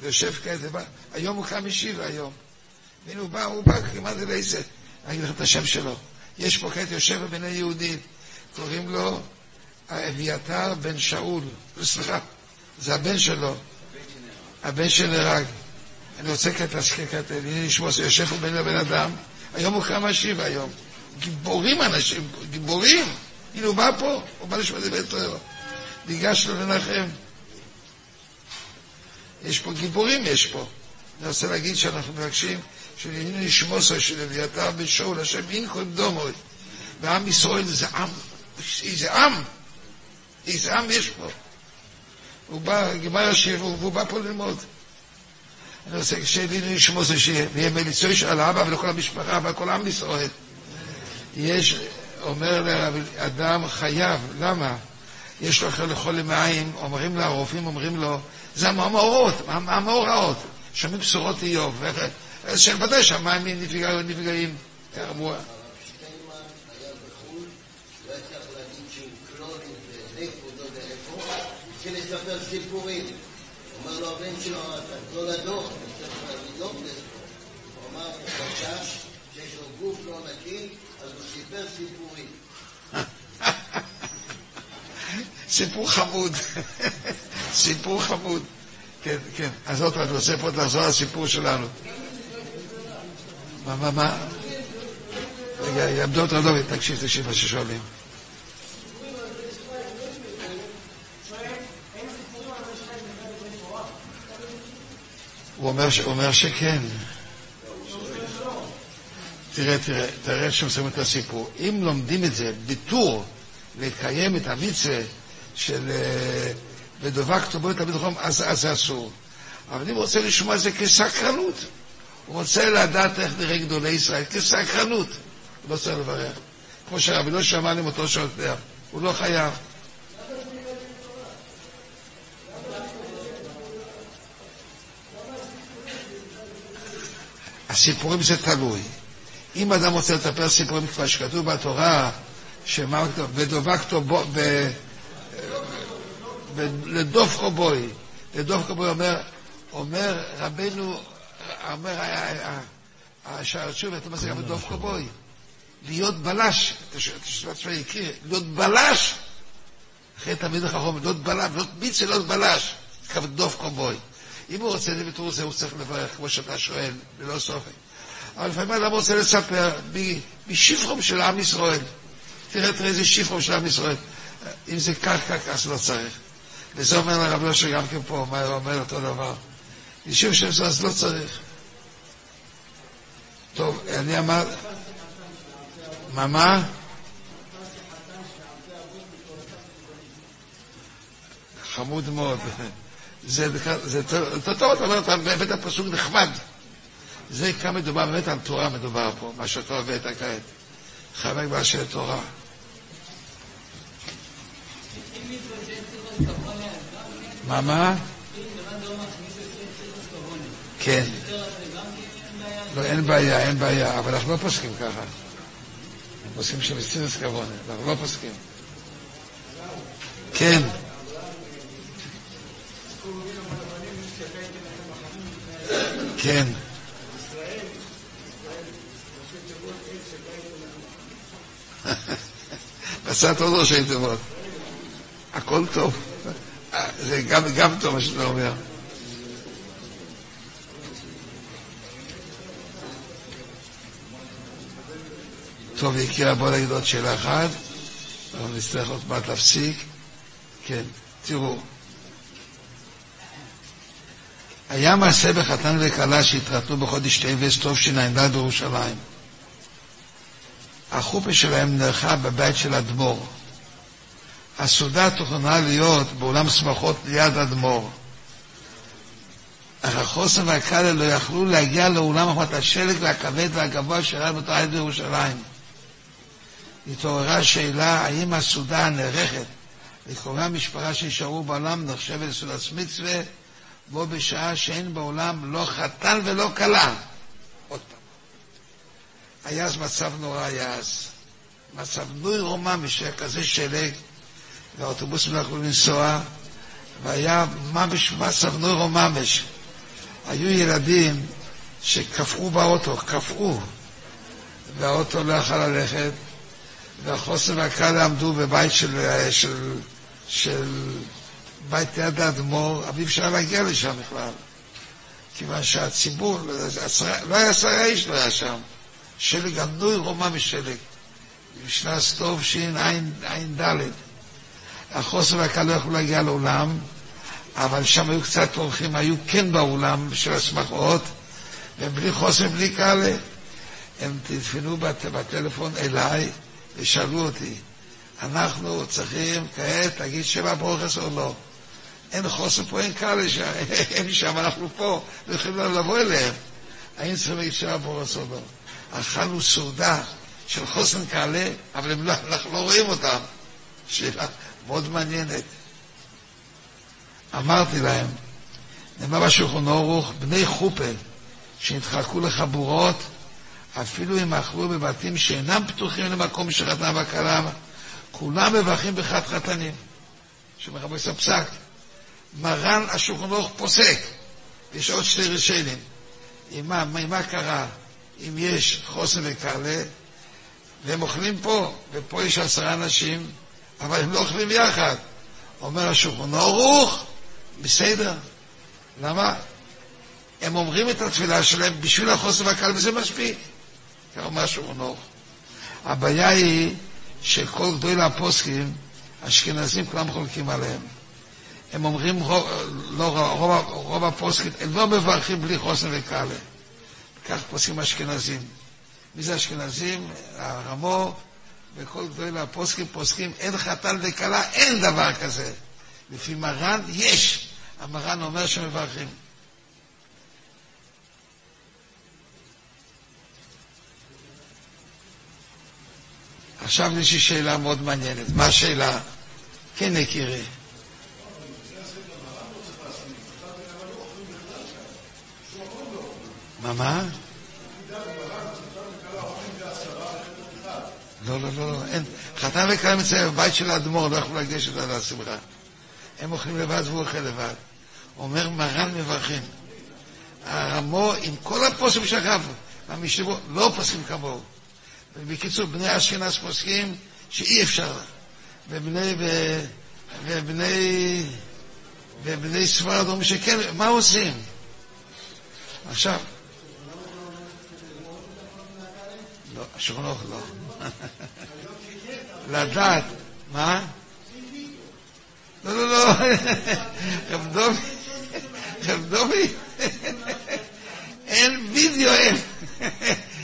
ויושב כעת, ובא, היום הוא קם משיבה היום. והנה הוא בא, הוא בא כמעט לאיזה, אני אגיד לך את השם שלו. יש פה כעת יושב בבני יהודים, קוראים לו אביתר בן שאול, סליחה, זה הבן שלו, הבן שנהרג. אני רוצה כעת להשקיע כעת, לשמוע, יושב פה בין לבן אדם, היום הוא קם השיבה היום. גיבורים אנשים, גיבורים. הנה הוא בא פה, הוא בא לשמוע דברי תורה. ניגש לו לנחם. יש פה גיבורים, יש פה. אני רוצה להגיד שאנחנו מבקשים שלעניין נשמוסו של אביתר בן שאול, השם ינקו עם דומות. ועם ישראל זה עם, איזה עם, איזה עם יש פה. הוא בא, גמר השיר, והוא בא פה ללמוד. אני רוצה שלי נשמור זה שיהיה מליצוי של האבא ולכל המשפחה ולכל עם ישראל. יש, אומר לאדם חייב, למה? יש לו חולי מעיים, אומרים לו, הרופאים אומרים לו, זה המאורעות, המאורעות. שומעים בשורות איוב, שוודאי שהמים נפגעים, כמובן. לספר סיפורים. לו הבן שלו, גדול הדור. הוא אמר, חשש שיש לו גוף לא נקי, אז הוא סיפר סיפורים. סיפור חמוד, סיפור חמוד. כן, כן. אז עוד פעם, אני רוצה פה לחזור לסיפור שלנו. מה, מה, מה? רגע, יעמדו אותך דוד, תקשיב, תקשיב מה ששואלים. הוא אומר, הוא אומר שכן. תראה, תראה, תראה איך שמסיימים את הסיפור. אם לומדים את זה בטור, לקיים את המצווה של ודבקתו בו את הביטחון, אז, אז זה אסור. אבל אם הוא רוצה לשמוע את זה כסקרנות, הוא רוצה לדעת איך נראה גדולי ישראל, כסקרנות. הוא לא צריך לברך. כמו שרבי לא שמע למותו של הוא לא חייב. הסיפורים זה תלוי. אם אדם רוצה לטפל סיפורים כבר שכתוב בתורה, בו, לדוף קובוי, לדוף קובוי אומר, אומר רבנו, אומר השוב, אתה מזכיר בדוף קובוי, להיות בלש, תשמע צבאי, להיות בלש, אחרי תלמיד החכם, להיות בלש, להיות מיץ להיות בלש, כבדוף קומבוי. אם הוא רוצה לוויתור זה, הוא צריך לברך, כמו שאתה שואל, ללא סופק. אבל לפעמים אדם רוצה לספר משפחום של עם ישראל. תראה, תראה איזה שפחום של עם ישראל. אם זה כך, כך, אז לא צריך. וזה אומר לרב יושר גם כן פה, מה הוא אומר אותו דבר. משום שזה אז לא צריך. טוב, אני אמר... מה, מה? חמוד מאוד. זה, זה, זה טוב, אתה אומר, אתה הבאת פסוק נחמד. זה כאן מדובר, באמת על תורה מדובר פה, מה שאתה הבאת כעת. חלק באשר תורה. מה, מה? כן. לא, אין בעיה, אין בעיה, אבל אנחנו לא פוסקים ככה. אנחנו פוסקים שמסירס כבונה, אנחנו לא פוסקים. כן. כן. מצאת עוד ראשי תיבות. הכל טוב. זה גם, גם טוב מה שאתה אומר. טוב, יקירה, בוא נגיד עוד שאלה אחת. אנחנו נצטרך עוד מעט להפסיק. כן, תראו. היה מעשה בחתן וכלה שהתרתנו בחודש טבעס תשע"ד בירושלים. החופה שלהם נערכה בבית של אדמו"ר. הסעודה תוכננה להיות באולם שמחות ליד אדמו"ר. אך החוסן והקהל לא יכלו להגיע לאולם אחת השלג והכבד והגבוה שהיה בתוך העיר בירושלים. התעוררה שאלה האם הסעודה הנערכת לקרובי המשפחה שנשארו בעולם נחשבת לסעודת מצווה בו בשעה שאין בעולם לא חתן ולא כלה. עוד פעם. היה אז מצב נורא, היה אז. מצב נוי ממש, שהיה כזה שלג, והאוטובוסים לא יכלו לנסוע, והיה ממש מצב נוי ממש. היו ילדים שקפאו באוטו, קפאו, והאוטו לא יכל ללכת, והחוסן והקהל עמדו בבית של, של, של בית יד האדמו"ר, אבל אי אפשר להגיע לשם בכלל. כיוון שהציבור, לא היה עשרה איש, לא היה שם. שלג ענוי רומה משלג. בשנת טוב שע"ד. החוסר והקהל לא יכלו להגיע לאולם, אבל שם היו קצת אורחים, היו כן באולם של השמחות, ובלי חוסר, בלי קהל. הם טלפנו בטלפון אליי ושאלו אותי, אנחנו צריכים כעת להגיד שבע ברוכס או לא. אין חוסר פה, אין קהל לשם, אין שם, אנחנו פה, לא יכולים לבוא אליהם. האם שבע ברוכס או לא? אכלנו סעודה של חוסן קהלה, אבל לא, אנחנו לא רואים אותם. שאלה מאוד מעניינת. אמרתי להם, נאמר בשולחון אורוך, בני חופל שנתחלקו לחבורות, אפילו אם אכלו בבתים שאינם פתוחים למקום שחתנה וכלה, כולם מברכים בחת חתנים. שמרבי פסק. מרן אורוך פוסק. יש עוד שתי רשיינים. עם מה, מה קרה? אם יש חוסן וקרלה, והם אוכלים פה, ופה יש עשרה אנשים, אבל הם לא אוכלים יחד. אומר השולחן ערוך, בסדר. למה? הם אומרים את התפילה שלהם בשביל החוסן והקל, וזה מספיק. כך אומר השולחן ערוך. הבעיה היא שכל גדולי הפוסקים, אשכנזים כולם חולקים עליהם. הם אומרים, לא, רוב, רוב הפוסקים, הם לא מברכים בלי חוסן וקלה. כך פוסקים אשכנזים. מי זה אשכנזים? הרמו וכל גדולי הפוסקים פוסקים, אין חתן וכלה, אין דבר כזה. לפי מרן יש. המרן אומר שמברכים. עכשיו יש לי שאלה מאוד מעניינת. מה השאלה? כן, יקירי. מה, מה? לא, לא, לא, לא, אין. חתן וכלה מצוין בבית של האדמו"ר, לא יכלו לגשת על השמחה. הם אוכלים לבד והוא אוכל לבד. אומר מרן מברכים. הרמו עם כל הפוסקים שלכם, המשתבו, לא פוסקים כמוהו. בקיצור, בני אשכנז פוסקים שאי אפשר. ובני ובני, ובני ספרד אומרים שכן, מה עושים? עכשיו, לא, שולחן לא. לדעת, מה? לא, לא, לא, רב דובי, רב דובי, אין וידאו, אין.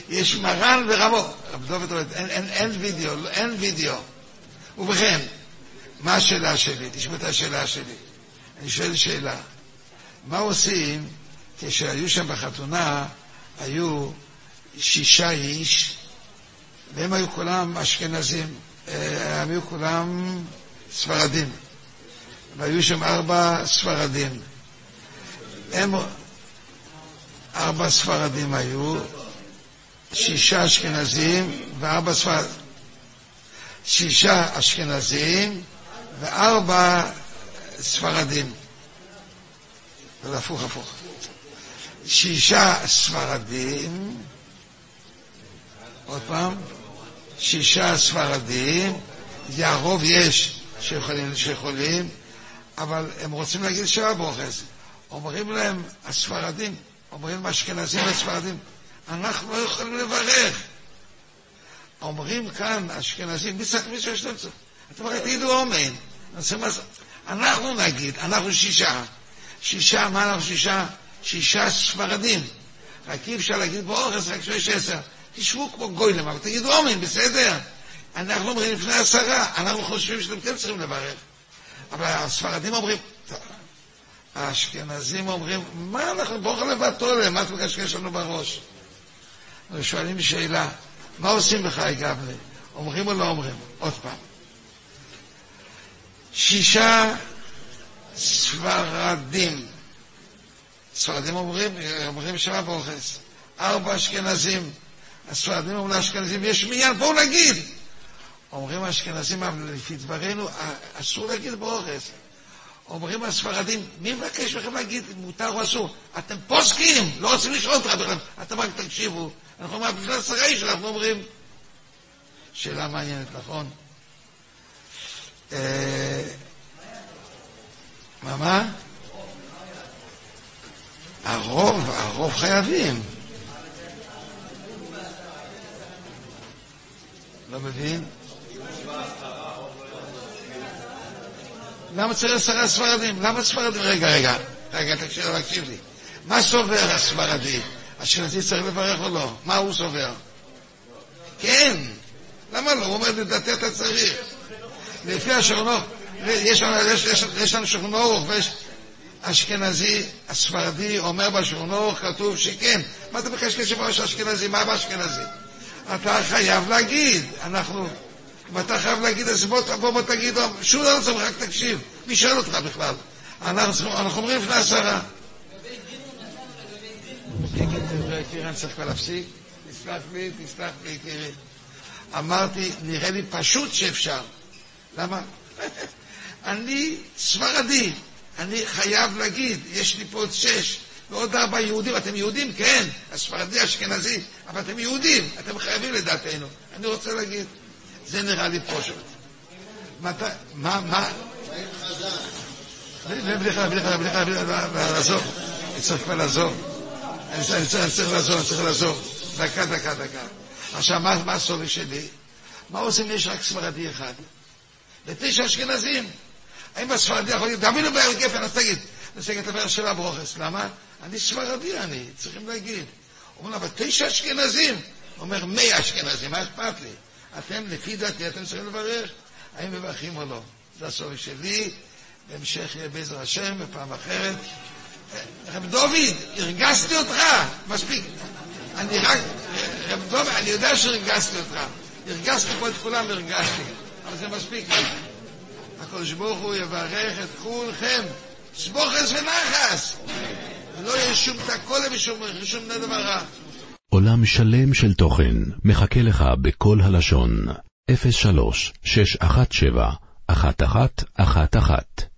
יש מרן ורבו. רב דובי אין וידאו, אין וידאו. ובכן, מה השאלה שלי? תשמע את השאלה שלי. אני שואל שאלה. מה עושים כשהיו שם בחתונה, היו שישה איש, והם היו כולם אשכנזים, אה, הם היו כולם ספרדים. והיו שם ארבע ספרדים. הם, ארבע ספרדים היו, שישה אשכנזים וארבע ספרדים. שישה אשכנזים וארבע ספרדים. זה הפוך הפוך. שישה ספרדים, עוד פעם, שישה ספרדים, הרוב יש שיכולים, שיכולים, אבל הם רוצים להגיד שבע ברוכס. אומרים להם, הספרדים, אומרים האשכנזים והספרדים, אנחנו לא יכולים לברך. אומרים כאן, אשכנזים, מי צריך מישהו שאתם צריכים? אתם אומרים, תגידו אומן. אנחנו נגיד, אנחנו שישה. שישה, מה אנחנו שישה? שישה ספרדים. רק אי אפשר להגיד באורס, רק שיש עשר. תשבו כמו גוילם, אבל תגידו אומן, בסדר. אנחנו אומרים לפני עשרה, אנחנו חושבים שאתם כן צריכים לברך. אבל הספרדים אומרים, האשכנזים אומרים, מה אנחנו ברוך לבטולה, מה אתה מקשקש לנו בראש? ושואלים שאלה, מה עושים בחי גברי? אומרים או לא אומרים? עוד פעם. שישה ספרדים, ספרדים אומרים, אומרים שמה ברוכס, ארבע אשכנזים, הספרדים אומרים לאשכנזים, יש מניין, בואו נגיד! אומרים האשכנזים, אבל לפי דברינו, אסור להגיד באורס. אומרים הספרדים, מי מבקש מכם להגיד מותר או אסור? אתם פוסקים, לא רוצים לשאול אותך בכלל, אתם רק תקשיבו. אנחנו אומרים, עשרה איש אנחנו אומרים. שאלה מעניינת, נכון? אה, מה, מה? הרוב, הרוב חייבים. לא מבין? למה צריך עשרה ספרדים? למה ספרדים? רגע, רגע, רגע, תקשיב, תקשיב לי. מה סובר הספרדי? אשכנזי צריך לברך או לא? מה הוא סובר? כן. למה לא? הוא אומר, לדעתי אתה צריך. לפי השולחנוך, יש לנו, שולחנוך ויש אשכנזי, הספרדי אומר בשולחנוך, כתוב שכן. מה אתה מקשקש בראש אשכנזי? מה באשכנזי? אתה חייב להגיד, אנחנו... ואתה חייב להגיד, אז בוא, בוא, בוא תגיד, שום דבר צריך, רק תקשיב. מי שואל אותך בכלל? אנחנו, אנחנו אומרים לפני עשרה. אמרתי, נראה לי פשוט שאפשר. למה? אני ספרדי, אני חייב להגיד, יש לי פה עוד שש ועוד ארבע יהודים, אתם יהודים? כן, הספרדי, אשכנזי, אבל אתם יהודים, אתם חייבים לדעתנו. אני רוצה להגיד, זה נראה לי פשוט. מה, מה, מה? בדיחה, בדיחה, בדיחה, לעזוב. אני צריך כבר לעזוב. אני צריך לעזוב, אני צריך לעזוב. דקה, דקה, דקה. עכשיו, מה הסורי שלי? מה עושים יש רק ספרדי אחד? ותשע אשכנזים. האם הספרדי יכול להגיד, דמינו בעיר גפן, אז תגיד. אני רוצה להגיד את של ברוכס. למה? אני ספרדי, אני, צריכים להגיד. הוא אומר, אבל תשע אשכנזים. הוא אומר, מאה אשכנזים, מה אכפת לי? אתם, לפי דעתי, אתם צריכים לברך, האם מברכים או לא. זה הסורי שלי, בהמשך יהיה בעזר השם, בפעם אחרת. רב דוד, הרגזתי אותך, מספיק. אני רק, רב דוד, אני יודע שהרגזתי אותך. הרגזתי פה את כולם, הרגזתי. אבל זה מספיק. הקדוש ברוך הוא יברך את כולכם, סבוכס ונחס. ולא יהיה שום תקולה ושום דבר רע. עולם שלם של תוכן מחכה לך בכל הלשון, 03 617 1111